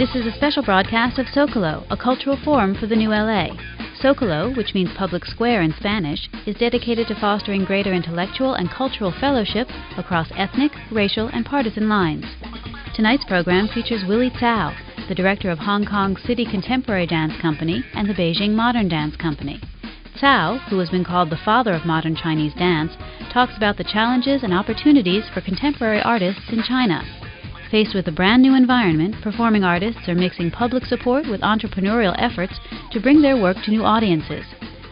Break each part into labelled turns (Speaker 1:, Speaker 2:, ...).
Speaker 1: This is a special broadcast of Zocalo, a cultural forum for the new LA. Zocalo, which means public square in Spanish, is dedicated to fostering greater intellectual and cultural fellowship across ethnic, racial, and partisan lines. Tonight's program features Willy Tsao, the director of Hong Kong City Contemporary Dance Company and the Beijing Modern Dance Company. Tsao, who has been called the father of modern Chinese dance, talks about the challenges and opportunities for contemporary artists in China. Faced with a brand new environment, performing artists are mixing public support with entrepreneurial efforts to bring their work to new audiences.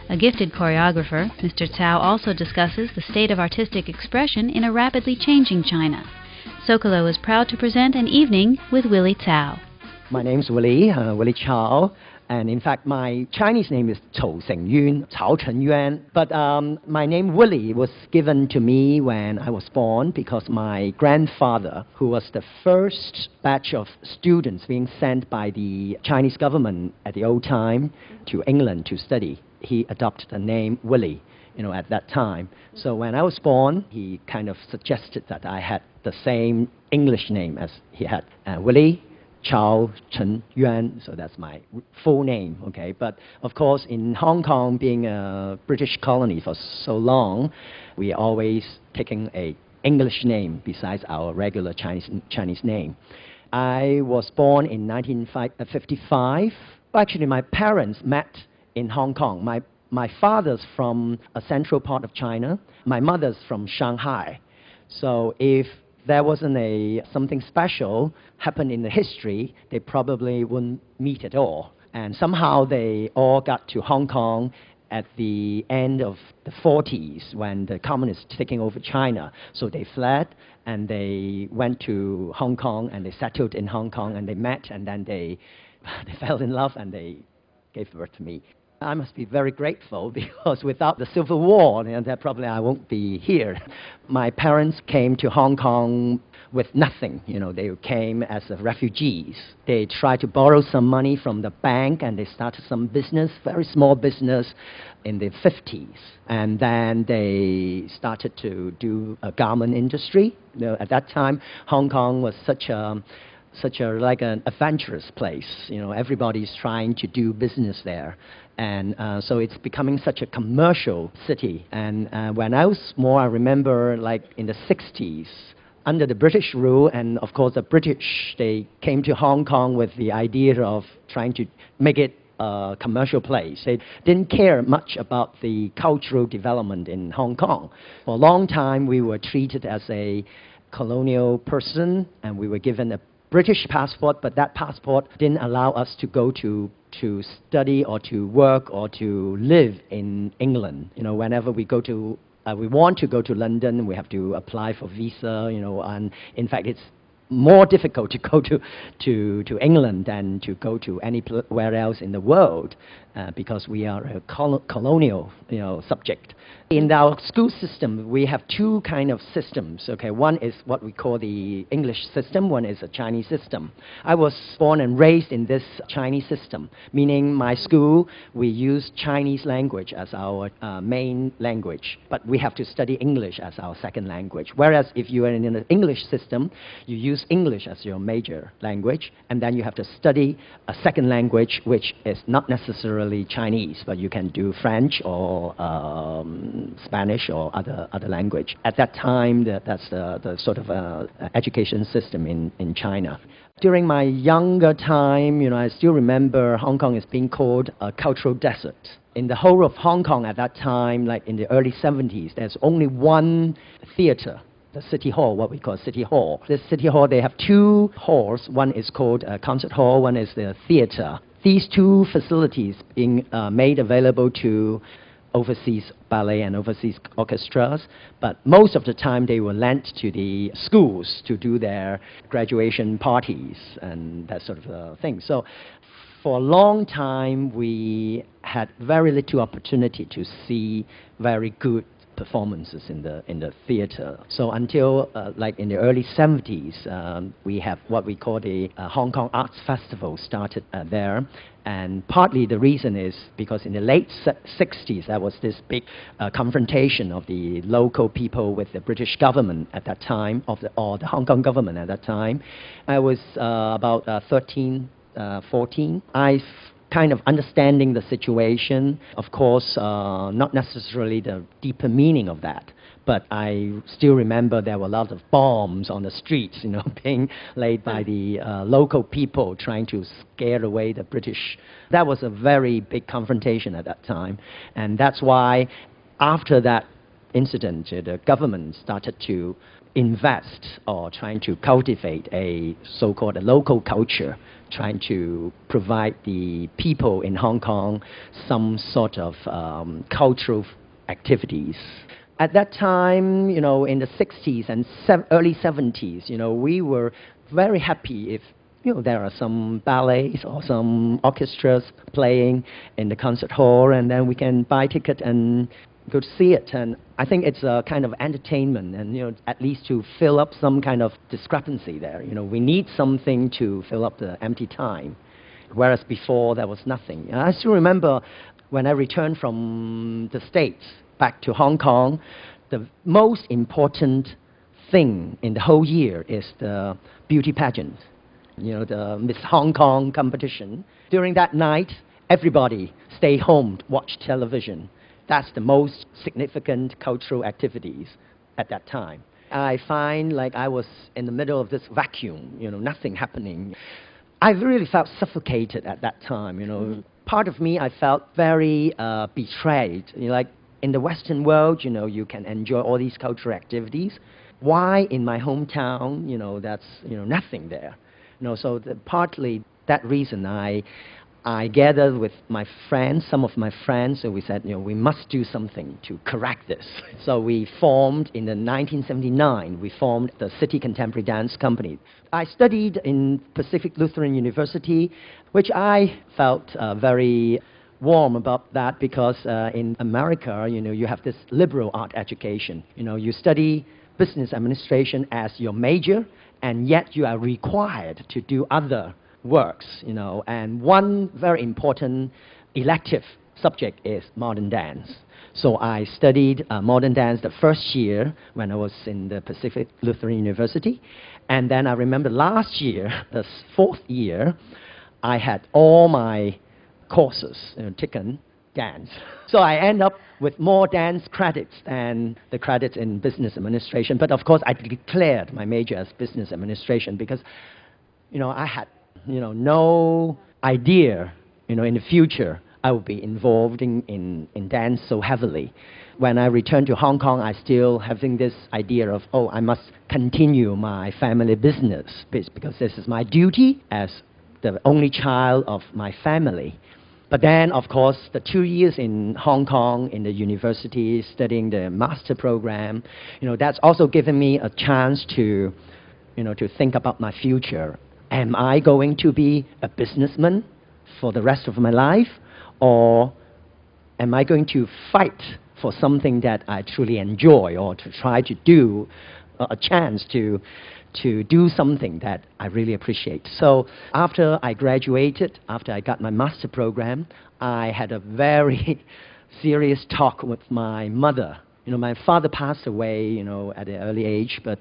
Speaker 1: A gifted choreographer, Mr. Tsao also discusses the state of artistic expression in a rapidly changing China. Zocalo is proud to present an evening with Willy Tsao.
Speaker 2: My name's Willy, uh, Willy Chow. And in fact, my Chinese name is Chou Seng Yun, Cao Chen Yuan. But um, my name Willy was given to me when I was born because my grandfather, who was the first batch of students being sent by the Chinese government at the old time to England to study, he adopted the name Willy. You know, at that time. So when I was born, he kind of suggested that I had the same English name as he had, uh, Willy Chao Chen Yuan, so that's my full name, okay? But of course, in Hong Kong, being a British colony for so long, we always taking a English name besides our regular Chinese, Chinese name. I was born in 1955. Actually, my parents met in Hong Kong. My, my father's from a central part of China. My mother's from Shanghai. So if there wasn't a something special happened in the history, they probably wouldn't meet at all. And somehow they all got to Hong Kong at the end of the 40s when the communists taking over China. So they fled and they went to Hong Kong and they settled in Hong Kong and they met and then they, they fell in love and they gave birth to me. I must be very grateful because without the Civil War, you know, probably I won't be here. My parents came to Hong Kong with nothing. You know, they came as refugees. They tried to borrow some money from the bank and they started some business, very small business, in the 50s. And then they started to do a garment industry. You know, at that time, Hong Kong was such a such a like an adventurous place. You know, everybody's trying to do business there, and uh, so it's becoming such a commercial city. And uh, when I was small, I remember like in the 60s, under the British rule, and of course the British they came to Hong Kong with the idea of trying to make it a commercial place. They didn't care much about the cultural development in Hong Kong. For a long time, we were treated as a colonial person, and we were given a British passport, but that passport didn't allow us to go to to study or to work or to live in England. You know, whenever we go to uh, we want to go to London, we have to apply for visa. You know, and in fact, it's more difficult to go to, to, to England than to go to anywhere else in the world uh, because we are a col colonial you know, subject. In our school system, we have two kind of systems. Okay, one is what we call the English system. One is a Chinese system. I was born and raised in this Chinese system, meaning my school we use Chinese language as our uh, main language, but we have to study English as our second language. Whereas if you are in an English system, you use English as your major language, and then you have to study a second language which is not necessarily Chinese, but you can do French or um, Spanish or other, other language. At that time, the, that's the, the sort of uh, education system in, in China. During my younger time, you know, I still remember Hong Kong is being called a cultural desert. In the whole of Hong Kong at that time, like in the early 70s, there's only one theater the city hall, what we call city hall. This city hall, they have two halls. One is called a concert hall, one is the theater. These two facilities being uh, made available to overseas ballet and overseas orchestras, but most of the time they were lent to the schools to do their graduation parties and that sort of uh, thing. So for a long time, we had very little opportunity to see very good performances in the in the theater. So until uh, like in the early 70s, um, we have what we call the uh, Hong Kong Arts Festival started uh, there, and partly the reason is because in the late 60s there was this big uh, confrontation of the local people with the British government at that time, of the, or the Hong Kong government at that time. I was uh, about uh, 13 uh, 14. I've kind of understanding the situation. Of course, uh, not necessarily the deeper meaning of that. But I still remember there were a lot of bombs on the streets, you know, being laid by the uh, local people trying to scare away the British. That was a very big confrontation at that time. And that's why after that incident, uh, the government started to invest or trying to cultivate a so-called local culture, trying to provide the people in Hong Kong some sort of um, cultural activities. At that time, you know, in the 60s and sev- early 70s, you know, we were very happy if you know, there are some ballets or some orchestras playing in the concert hall, and then we can buy ticket and to see it. And I think it's a kind of entertainment, and you know, at least to fill up some kind of discrepancy there. You know, we need something to fill up the empty time, whereas before there was nothing. I still remember when I returned from the States back to Hong Kong, the most important thing in the whole year is the beauty pageant. You know, the Miss Hong Kong competition. During that night, everybody stay home, to watch television that's the most significant cultural activities at that time. I find like I was in the middle of this vacuum, you know, nothing happening. I really felt suffocated at that time, you know. Mm-hmm. Part of me, I felt very uh, betrayed. You know, like in the Western world, you know, you can enjoy all these cultural activities. Why in my hometown, you know, that's you know nothing there. You know, so the, partly that reason I I gathered with my friends, some of my friends, so we said, you know, we must do something to correct this. So we formed, in the 1979, we formed the City Contemporary Dance Company. I studied in Pacific Lutheran University, which I felt uh, very warm about that because uh, in America, you know, you have this liberal art education. You know, you study business administration as your major, and yet you are required to do other works, you know, and one very important elective subject is modern dance. So I studied uh, modern dance the first year when I was in the Pacific Lutheran University. And then I remember last year, the fourth year, I had all my courses you know, taken dance. So I end up with more dance credits than the credits in business administration. But of course, I declared my major as business administration because, you know, I had you know, no idea, you know, in the future I would be involved in, in, in dance so heavily. When I returned to Hong Kong, I still having this idea of, oh, I must continue my family business because this is my duty as the only child of my family. But then, of course, the two years in Hong Kong in the university studying the master program, you know, that's also given me a chance to, you know, to think about my future am I going to be a businessman for the rest of my life? Or am I going to fight for something that I truly enjoy or to try to do uh, a chance to, to do something that I really appreciate? So after I graduated, after I got my master program, I had a very serious talk with my mother. You know, my father passed away, you know, at an early age, but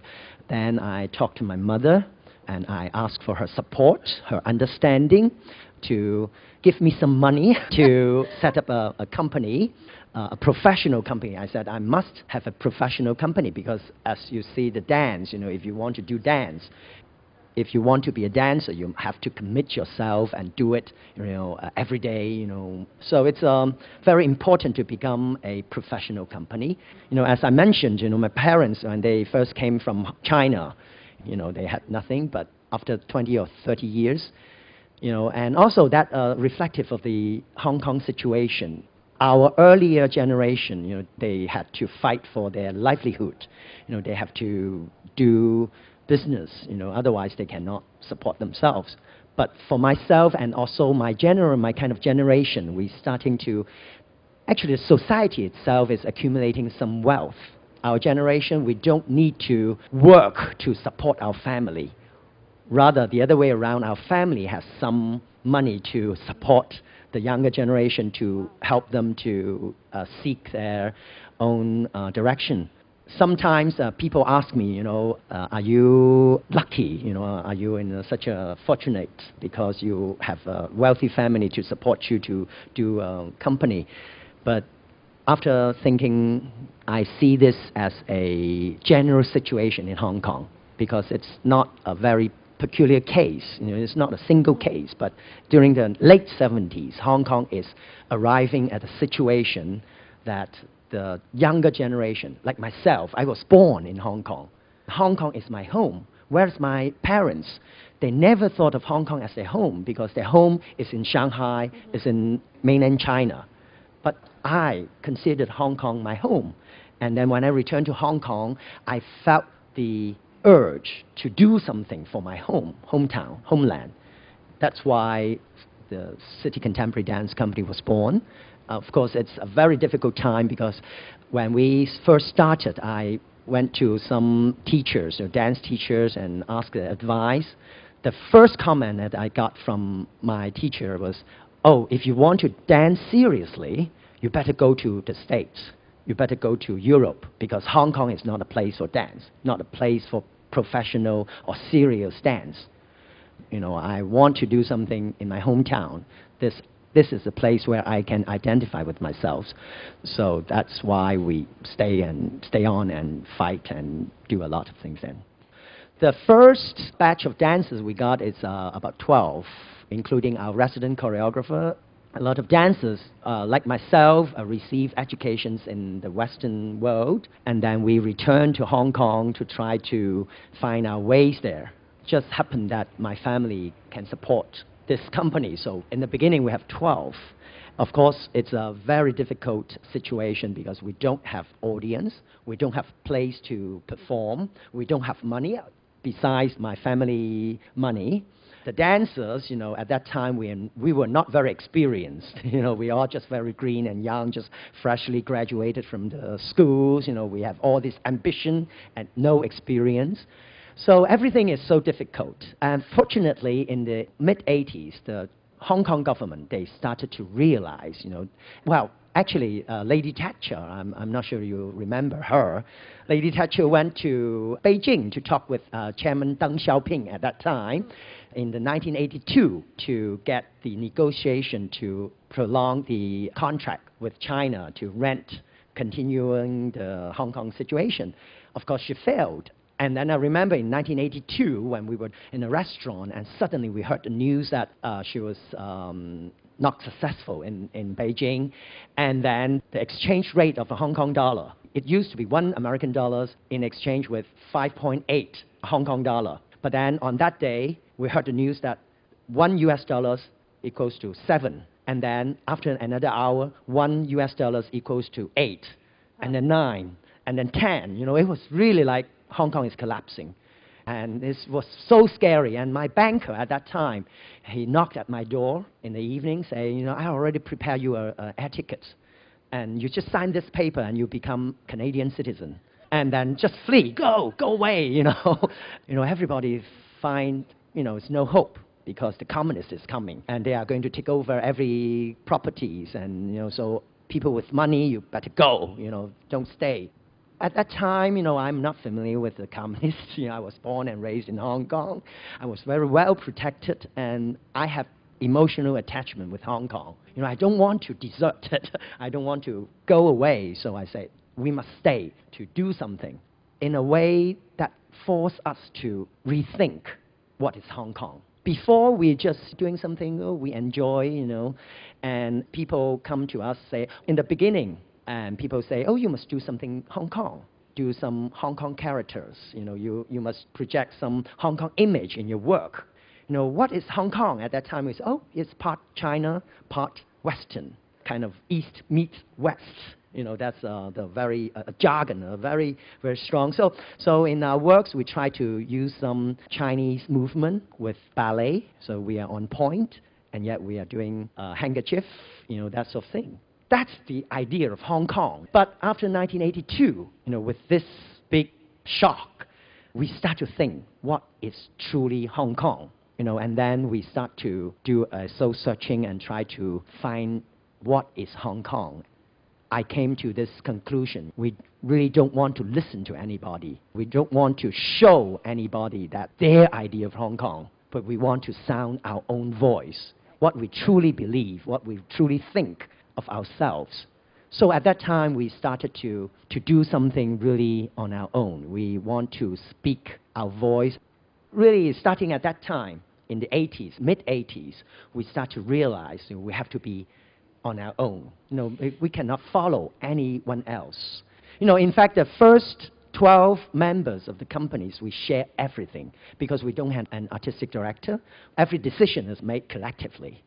Speaker 2: then I talked to my mother and I asked for her support, her understanding, to give me some money to set up a, a company, uh, a professional company. I said I must have a professional company because, as you see, the dance. You know, if you want to do dance, if you want to be a dancer, you have to commit yourself and do it, you know, uh, every day, you know. So it's um, very important to become a professional company. You know, as I mentioned, you know, my parents when they first came from China, you know, they had nothing, but after 20 or 30 years, you know, and also that uh, reflective of the Hong Kong situation. Our earlier generation, you know, they had to fight for their livelihood. You know, they have to do business, you know, otherwise they cannot support themselves. But for myself and also my general, my kind of generation, we're starting to, actually society itself is accumulating some wealth our generation, we don't need to work to support our family. Rather, the other way around, our family has some money to support the younger generation to help them to uh, seek their own uh, direction. sometimes uh, people ask me, you know, uh, are you lucky? You know, are you in uh, such a fortunate because you have a wealthy family to support you to do uh, company? But after thinking, I see this as a general situation in Hong Kong because it's not a very peculiar case. You know, it's not a single case, but during the late 70s, Hong Kong is arriving at a situation that the younger generation, like myself, I was born in Hong Kong. Hong Kong is my home. Whereas my parents, they never thought of Hong Kong as their home because their home is in Shanghai, is in mainland China. I considered Hong Kong my home. And then when I returned to Hong Kong, I felt the urge to do something for my home, hometown, homeland. That's why the City Contemporary Dance Company was born. Uh, of course, it's a very difficult time because when we first started, I went to some teachers, dance teachers, and asked their advice. The first comment that I got from my teacher was, "Oh, if you want to dance seriously, you better go to the States. You better go to Europe because Hong Kong is not a place for dance, not a place for professional or serious dance. You know, I want to do something in my hometown. This this is a place where I can identify with myself. So that's why we stay and stay on and fight and do a lot of things then. The first batch of dancers we got is uh, about 12, including our resident choreographer. A lot of dancers, uh, like myself, uh, receive educations in the Western world, and then we return to Hong Kong to try to find our ways there. Just happened that my family can support this company. So in the beginning, we have 12. Of course, it's a very difficult situation because we don't have audience, we don't have place to perform, we don't have money besides my family money. The dancers, you know, at that time we, we were not very experienced. You know, we are just very green and young, just freshly graduated from the schools. You know, we have all this ambition and no experience. So everything is so difficult. And fortunately, in the mid 80s, the Hong Kong government they started to realize, you know, well, actually, uh, Lady Thatcher, I'm, I'm not sure you remember her. Lady Thatcher went to Beijing to talk with uh, Chairman Deng Xiaoping at that time in the 1982 to get the negotiation to prolong the contract with China to rent continuing the Hong Kong situation. Of course, she failed. And then I remember in 1982 when we were in a restaurant and suddenly we heard the news that uh, she was um, not successful in, in Beijing. And then the exchange rate of the Hong Kong dollar, it used to be one American dollars in exchange with 5.8 Hong Kong dollar. But then on that day, we heard the news that one US dollars equals to seven. And then after another hour, one US dollars equals to eight, and then nine, and then 10. You know, it was really like Hong Kong is collapsing. And this was so scary. And my banker at that time, he knocked at my door in the evening saying, you know, I already prepared you a, a air ticket. And you just sign this paper and you become Canadian citizen. And then just flee, go, go away, you know. you know, everybody find, you know, it's no hope because the communists is coming and they are going to take over every properties and, you know, so people with money, you better go, you know, don't stay at that time, you know, I'm not familiar with the communists. You know, I was born and raised in Hong Kong. I was very well protected, and I have emotional attachment with Hong Kong. You know, I don't want to desert it. I don't want to go away. So I said, we must stay to do something in a way that force us to rethink what is Hong Kong. Before we're just doing something oh, we enjoy, you know, and people come to us say, in the beginning, and people say, oh, you must do something Hong Kong, do some Hong Kong characters. You know, you, you must project some Hong Kong image in your work. You know, what is Hong Kong at that time? Is oh, it's part China, part Western, kind of East meets West. You know, that's uh, the very uh, jargon, uh, very very strong. So, so in our works, we try to use some Chinese movement with ballet. So we are on point, and yet we are doing uh, handkerchief. You know, that sort of thing. That's the idea of Hong Kong. But after 1982, you know, with this big shock, we start to think what is truly Hong Kong, you know, and then we start to do a soul searching and try to find what is Hong Kong. I came to this conclusion. We really don't want to listen to anybody. We don't want to show anybody that their idea of Hong Kong, but we want to sound our own voice, what we truly believe, what we truly think of ourselves. So at that time, we started to, to do something really on our own. We want to speak our voice. Really, starting at that time, in the 80s, mid 80s, we start to realize we have to be on our own. You know, we cannot follow anyone else. You know, in fact, the first 12 members of the companies, we share everything because we don't have an artistic director. Every decision is made collectively.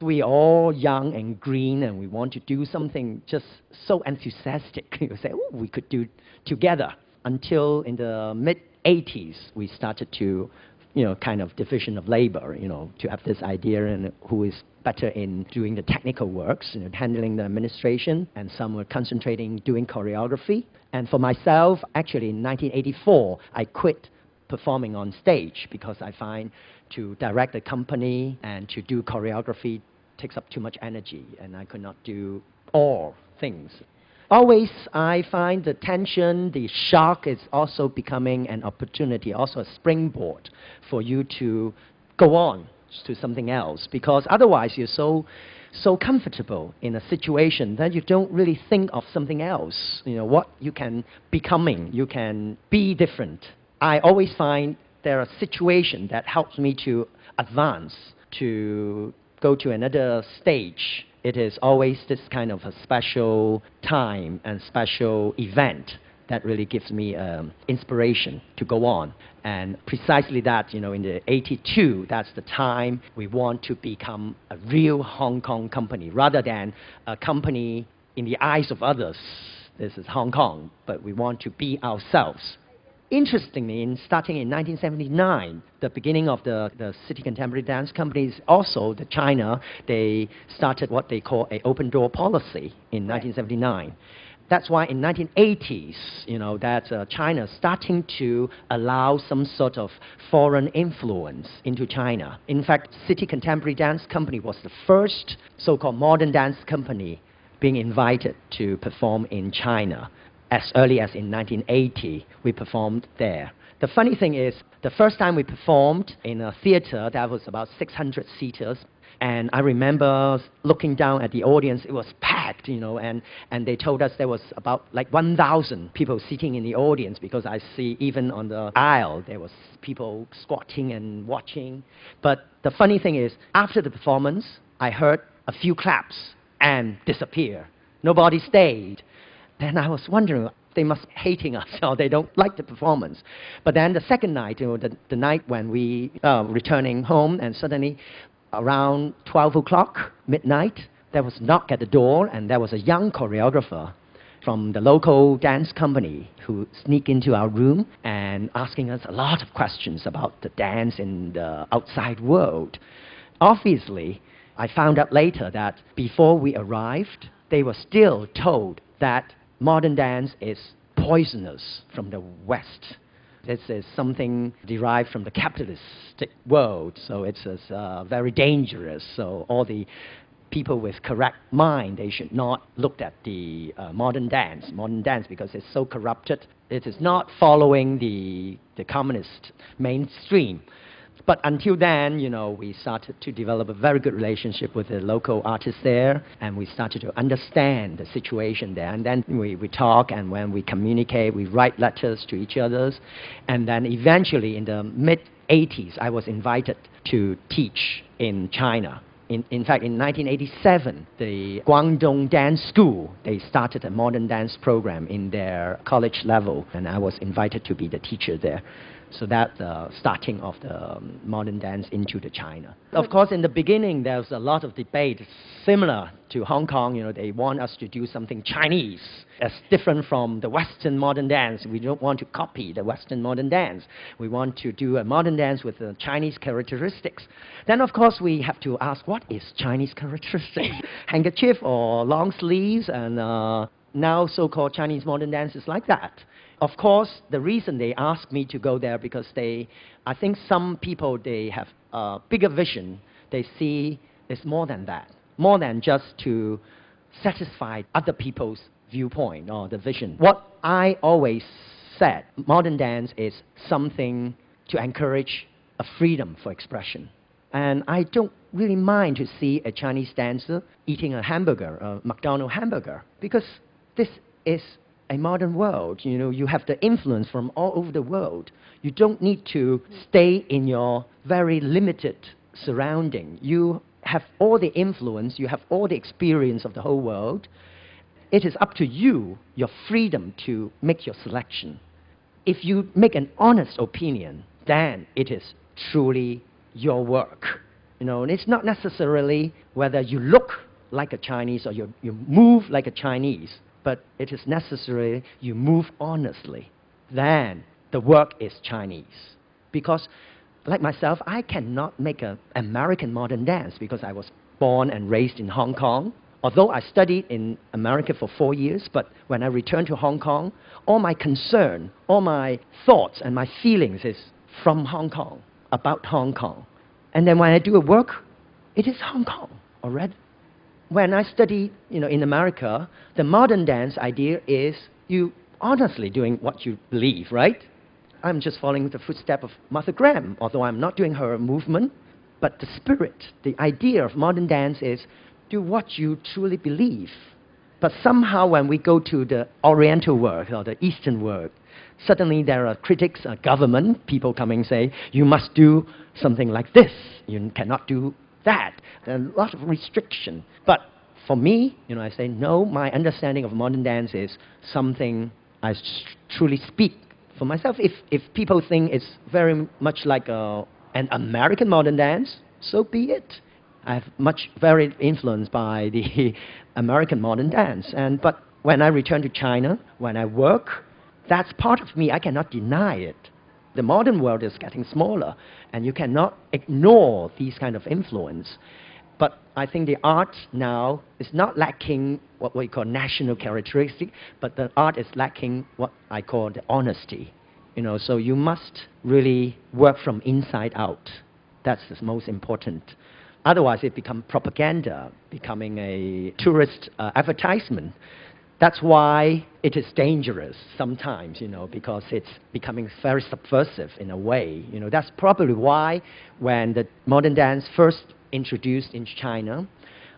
Speaker 2: We are all young and green, and we want to do something just so enthusiastic. we say, oh, we could do together. Until in the mid 80s, we started to you know, kind of division of labor, you know, to have this idea and who is better in doing the technical works, you know, handling the administration, and some were concentrating doing choreography. And for myself, actually in 1984, I quit performing on stage because I find to direct a company and to do choreography takes up too much energy, and I could not do all things always I find the tension, the shock is also becoming an opportunity, also a springboard for you to go on to something else. Because otherwise you're so so comfortable in a situation that you don't really think of something else. You know what you can becoming you can be different. I always find there are situations that helps me to advance to go to another stage it is always this kind of a special time and special event that really gives me um, inspiration to go on. And precisely that, you know, in the 82, that's the time we want to become a real Hong Kong company rather than a company in the eyes of others. This is Hong Kong, but we want to be ourselves. Interestingly, in starting in 1979, the beginning of the, the City Contemporary Dance Companies, also the China, they started what they call an open door policy in 1979 that's why in 1980s, you know, that uh, China starting to allow some sort of foreign influence into China. In fact, City Contemporary Dance Company was the first so-called modern dance company being invited to perform in China as early as in 1980, we performed there. The funny thing is, the first time we performed in a theater that was about 600 seaters, and I remember looking down at the audience, it was packed, you know, and, and they told us there was about like 1,000 people sitting in the audience because I see even on the aisle there was people squatting and watching. But the funny thing is, after the performance, I heard a few claps and disappear. Nobody stayed. Then I was wondering, they must be hating us or they don't like the performance. But then the second night, you know, the, the night when we uh, returning home, and suddenly around 12 o'clock, midnight, there was knock at the door, and there was a young choreographer from the local dance company who sneaked into our room and asking us a lot of questions about the dance in the outside world. Obviously, I found out later that before we arrived, they were still told that modern dance is poisonous from the West. This is something derived from the capitalistic world, so it's uh, very dangerous. So all the people with correct mind, they should not look at the uh, modern dance, modern dance because it's so corrupted. It is not following the, the communist mainstream. But until then, you know, we started to develop a very good relationship with the local artists there, and we started to understand the situation there. And then we, we talk, and when we communicate, we write letters to each other. And then eventually, in the mid 80s, I was invited to teach in China. In, in, fact, in 1987, the Guangdong Dance School, they started a modern dance program in their college level, and I was invited to be the teacher there. So that's the starting of the um, modern dance into the China. Of course, in the beginning, there was a lot of debate similar to Hong Kong. You know, they want us to do something Chinese, as different from the Western modern dance. We don't want to copy the Western modern dance. We want to do a modern dance with the Chinese characteristics. Then, of course, we have to ask, what is Chinese characteristics? Handkerchief or long sleeves and uh, now so-called Chinese modern dance is like that. Of course, the reason they asked me to go there because they, I think some people they have a bigger vision. They see it's more than that, more than just to satisfy other people's viewpoint or the vision. What I always said, modern dance is something to encourage a freedom for expression. And I don't really mind to see a Chinese dancer eating a hamburger, a McDonald's hamburger, because this is a modern world. You know, you have the influence from all over the world. You don't need to stay in your very limited surrounding. You have all the influence, you have all the experience of the whole world. It is up to you, your freedom to make your selection. If you make an honest opinion, then it is truly your work. You know, and it's not necessarily whether you look like a Chinese or you, you move like a Chinese, but it is necessary you move honestly. Then the work is Chinese. Because, like myself, I cannot make an American modern dance because I was born and raised in Hong Kong. Although I studied in America for four years, but when I returned to Hong Kong, all my concern, all my thoughts and my feelings is from Hong Kong, about Hong Kong. And then when I do a work, it is Hong Kong already. When I study, you know, in America, the modern dance idea is you honestly doing what you believe, right? I'm just following the footstep of Martha Graham, although I'm not doing her movement. But the spirit, the idea of modern dance is do what you truly believe. But somehow when we go to the Oriental world or the Eastern world, suddenly there are critics, a government, people coming say, you must do something like this. You cannot do that. A lot of restriction. But for me, you know, I say, no, my understanding of modern dance is something I truly speak for myself. If, if people think it's very much like a, an American modern dance, so be it. I'm much very influenced by the American modern dance. And, but when I return to China, when I work, that's part of me. I cannot deny it. The modern world is getting smaller, and you cannot ignore these kind of influence. But I think the art now is not lacking what we call national characteristic, but the art is lacking what I call the honesty. You know, so you must really work from inside out. That's the most important. Otherwise, it becomes propaganda, becoming a tourist uh, advertisement. That's why it is dangerous sometimes, you know, because it's becoming very subversive in a way. You know, that's probably why when the modern dance first introduced in China,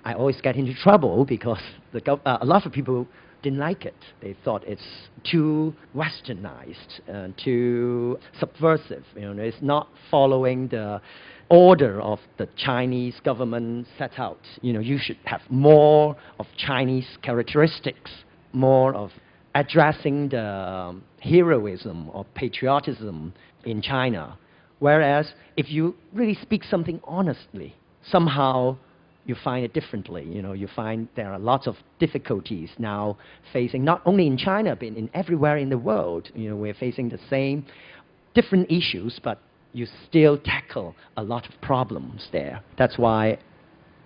Speaker 2: I always get into trouble because the, uh, a lot of people didn't like it. They thought it's too westernized, uh, too subversive. You know, it's not following the order of the Chinese government set out. You know, you should have more of Chinese characteristics more of addressing the um, heroism or patriotism in China. Whereas if you really speak something honestly, somehow you find it differently. You know, you find there are lots of difficulties now facing not only in China but in everywhere in the world. You know, we're facing the same different issues, but you still tackle a lot of problems there. That's why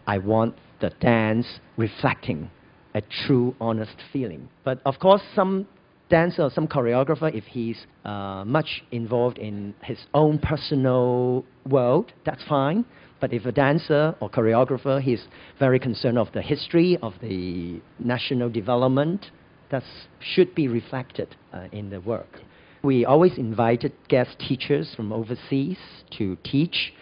Speaker 2: I want the dance reflecting a true, honest feeling. But of course, some dancer or some choreographer, if he's uh, much involved in his own personal world, that's fine. But if a dancer or choreographer, he's very concerned of the history of the national development, that should be reflected uh, in the work. We always invited guest teachers from overseas to teach,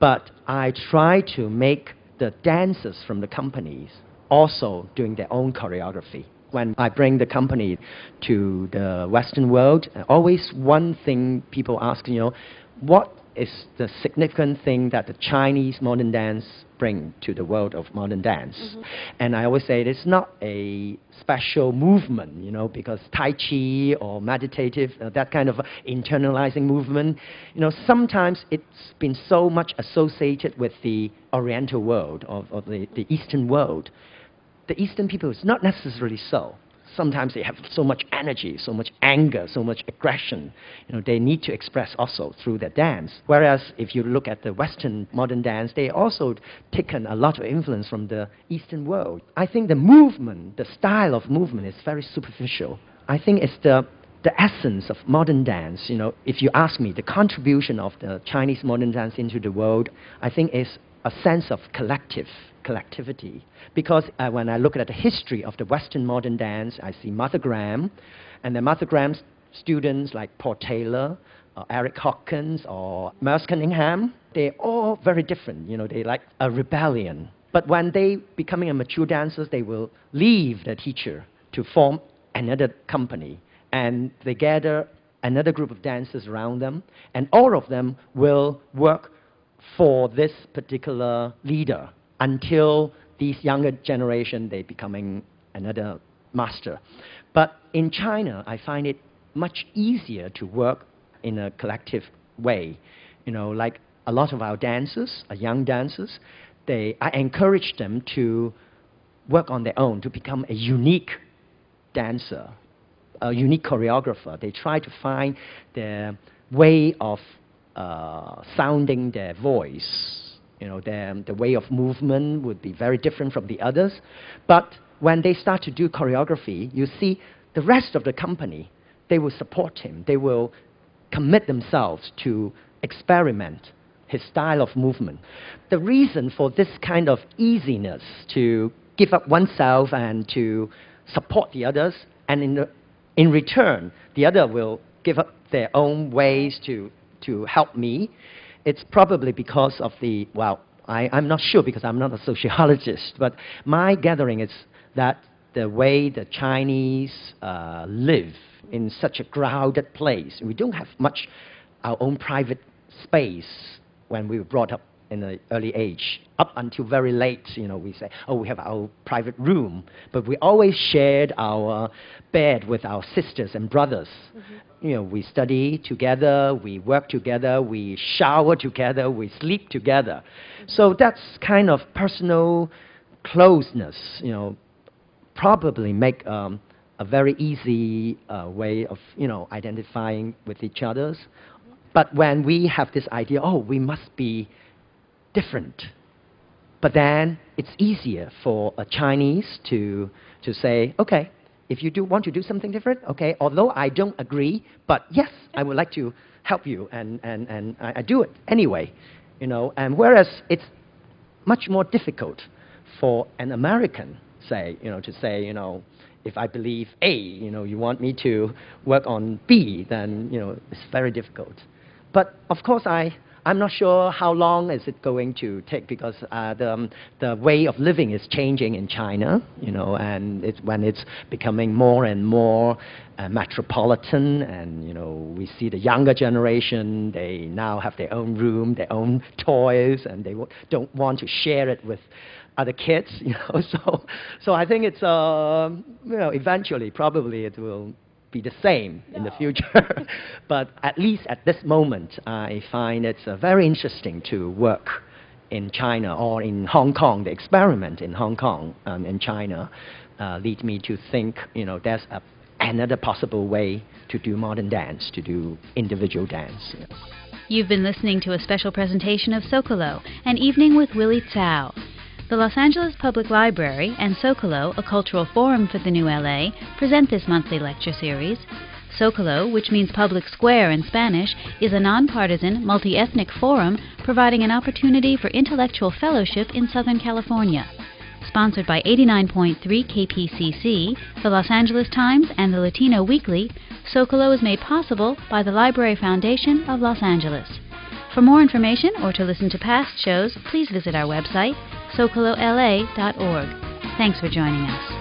Speaker 2: but I try to make the dancers from the companies also doing their own choreography. When I bring the company to the Western world, always one thing people ask, you know, what is the significant thing that the Chinese modern dance bring to the world of modern dance. Mm-hmm. And I always say it's not a special movement, you know, because Tai Chi or meditative, uh, that kind of internalizing movement, you know, sometimes it's been so much associated with the Oriental world, or, or the, the Eastern world the Eastern people is not necessarily so. Sometimes they have so much energy, so much anger, so much aggression. You know, they need to express also through their dance. Whereas if you look at the Western modern dance, they also taken a lot of influence from the Eastern world. I think the movement, the style of movement is very superficial. I think it's the the essence of modern dance, you know, if you ask me, the contribution of the Chinese modern dance into the world, I think is a sense of collective collectivity. Because uh, when I look at the history of the Western modern dance, I see Martha Graham, and the Martha Graham's students like Paul Taylor, uh, Erick Hawkins, or Merce Cunningham, they're all very different. You know, they like a rebellion. But when they becoming a mature dancers, they will leave the teacher to form another company, and they gather another group of dancers around them, and all of them will work for this particular leader until these younger generation they becoming another master. But in China, I find it much easier to work in a collective way. You know, like a lot of our dancers, our young dancers, they, I encourage them to work on their own, to become a unique dancer, a unique choreographer. They try to find their way of uh, sounding their voice. You know, their, the way of movement would be very different from the others. But when they start to do choreography, you see the rest of the company, they will support him. They will commit themselves to experiment his style of movement. The reason for this kind of easiness to give up oneself and to support the others, and in, the, in return, the other will give up their own ways to to help me, it's probably because of the, well, I, I'm not sure because I'm not a sociologist, but my gathering is that the way the Chinese uh, live in such a crowded place, we don't have much our own private space when we were brought up in the early age. Up until very late, you know, we say, oh, we have our private room. But we always shared our bed with our sisters and brothers. Mm-hmm. You know, we study together, we work together, we shower together, we sleep together. Mm-hmm. So that's kind of personal closeness, you know, probably make um, a very easy uh, way of, you know, identifying with each other's. But when we have this idea, oh, we must be different. But then it's easier for a Chinese to, to say, okay, if you do want to do something different, okay, although I don't agree, but yes, I would like to help you, and, and, and I, I do it anyway. You know, and whereas it's much more difficult for an American, say, you know, to say, you know, if I believe A, you know, you want me to work on B, then, you know, it's very difficult. But of course, I, I'm not sure how long is it going to take because uh, the, um, the way of living is changing in China, you know, and it's when it's becoming more and more uh, metropolitan, and you know, we see the younger generation. They now have their own room, their own toys, and they don't want to share it with other kids, you know. So, so I think it's, uh, you know, eventually, probably it will be the same in the future. but at least at this moment, I find it's uh, very interesting to work in China or in Hong Kong. The experiment in Hong Kong and in China uh, lead me to think, you know, there's a, another possible way to do modern dance, to do individual dance.
Speaker 1: You've been listening to a special presentation of Zocalo, an evening with Willy Tsao. The Los Angeles Public Library and Zocalo, a cultural forum for the New LA, present this monthly lecture series. Zocalo, which means public square in Spanish, is a nonpartisan, multi ethnic forum providing an opportunity for intellectual fellowship in Southern California. Sponsored by 89.3 KPCC, the Los Angeles Times, and the Latino Weekly, Zocalo is made possible by the Library Foundation of Los Angeles. For more information or to listen to past shows, please visit our website, zocalola.org. Thanks for joining us.